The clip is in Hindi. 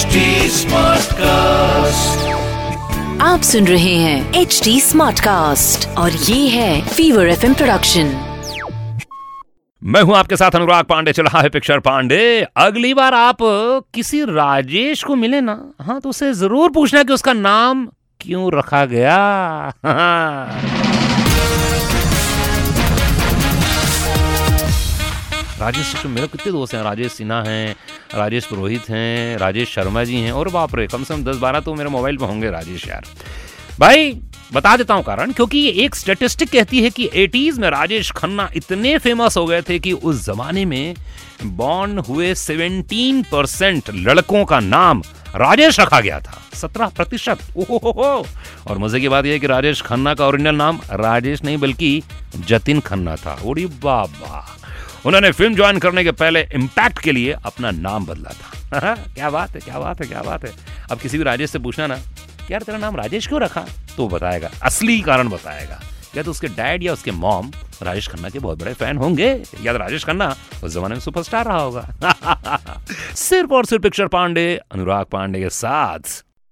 HD Smartcast. आप सुन रहे हैं एच डी स्मार्ट कास्ट और ये है फीवर एफ़ प्रोडक्शन मैं हूँ आपके साथ अनुराग पांडे चल रहा है पिक्चर पांडे। अगली बार आप किसी राजेश को मिले ना हाँ तो उसे ज़रूर पूछना कि उसका नाम क्यों रखा गया। राजेश तो मेरे कितने दोस्त हैं? राजेश सिन्हा हैं राजेश पुरोहित हैं, राजेश शर्मा जी हैं, और बाप रे, कम से कम दस बारह तो मेरे मोबाइल पे होंगे राजेश यार। भाई, बता देता हूँ कारण, क्योंकि ये एक स्टेटिस्टिक कहती है कि 80s में राजेश खन्ना इतने फ़ेमस हो गए थे कि उस जमाने में बॉर्न हुए 17 परसेंट लड़कों का नाम राजेश रखा गया था 17 प्रतिशत। ओहो और मज़े की बात यह है कि राजेश खन्ना का ओरिजिनल नाम राजेश नहीं, बल्कि जतिन खन्ना था। ओडी बाबा। उन्होंने फ़िल्म ज्वाइन करने के पहले इम्पैक्ट के लिए अपना नाम बदला था। क्या बात है, क्या बात है, क्या बात है। अब किसी भी राजेश से पूछना ना यार तेरा नाम राजेश क्यों रखा? तो बताएगा, असली कारण बताएगा। या तो उसके डैड या उसके मॉम राजेश खन्ना के बहुत बड़े फ़ैन होंगे। या तो राजेश खन्ना उस जमाने में सुपरस्टार रहा होगा। सिर्फ़ और सिर्फ़ पिक्चर पांडे, अनुराग पांडे के साथ।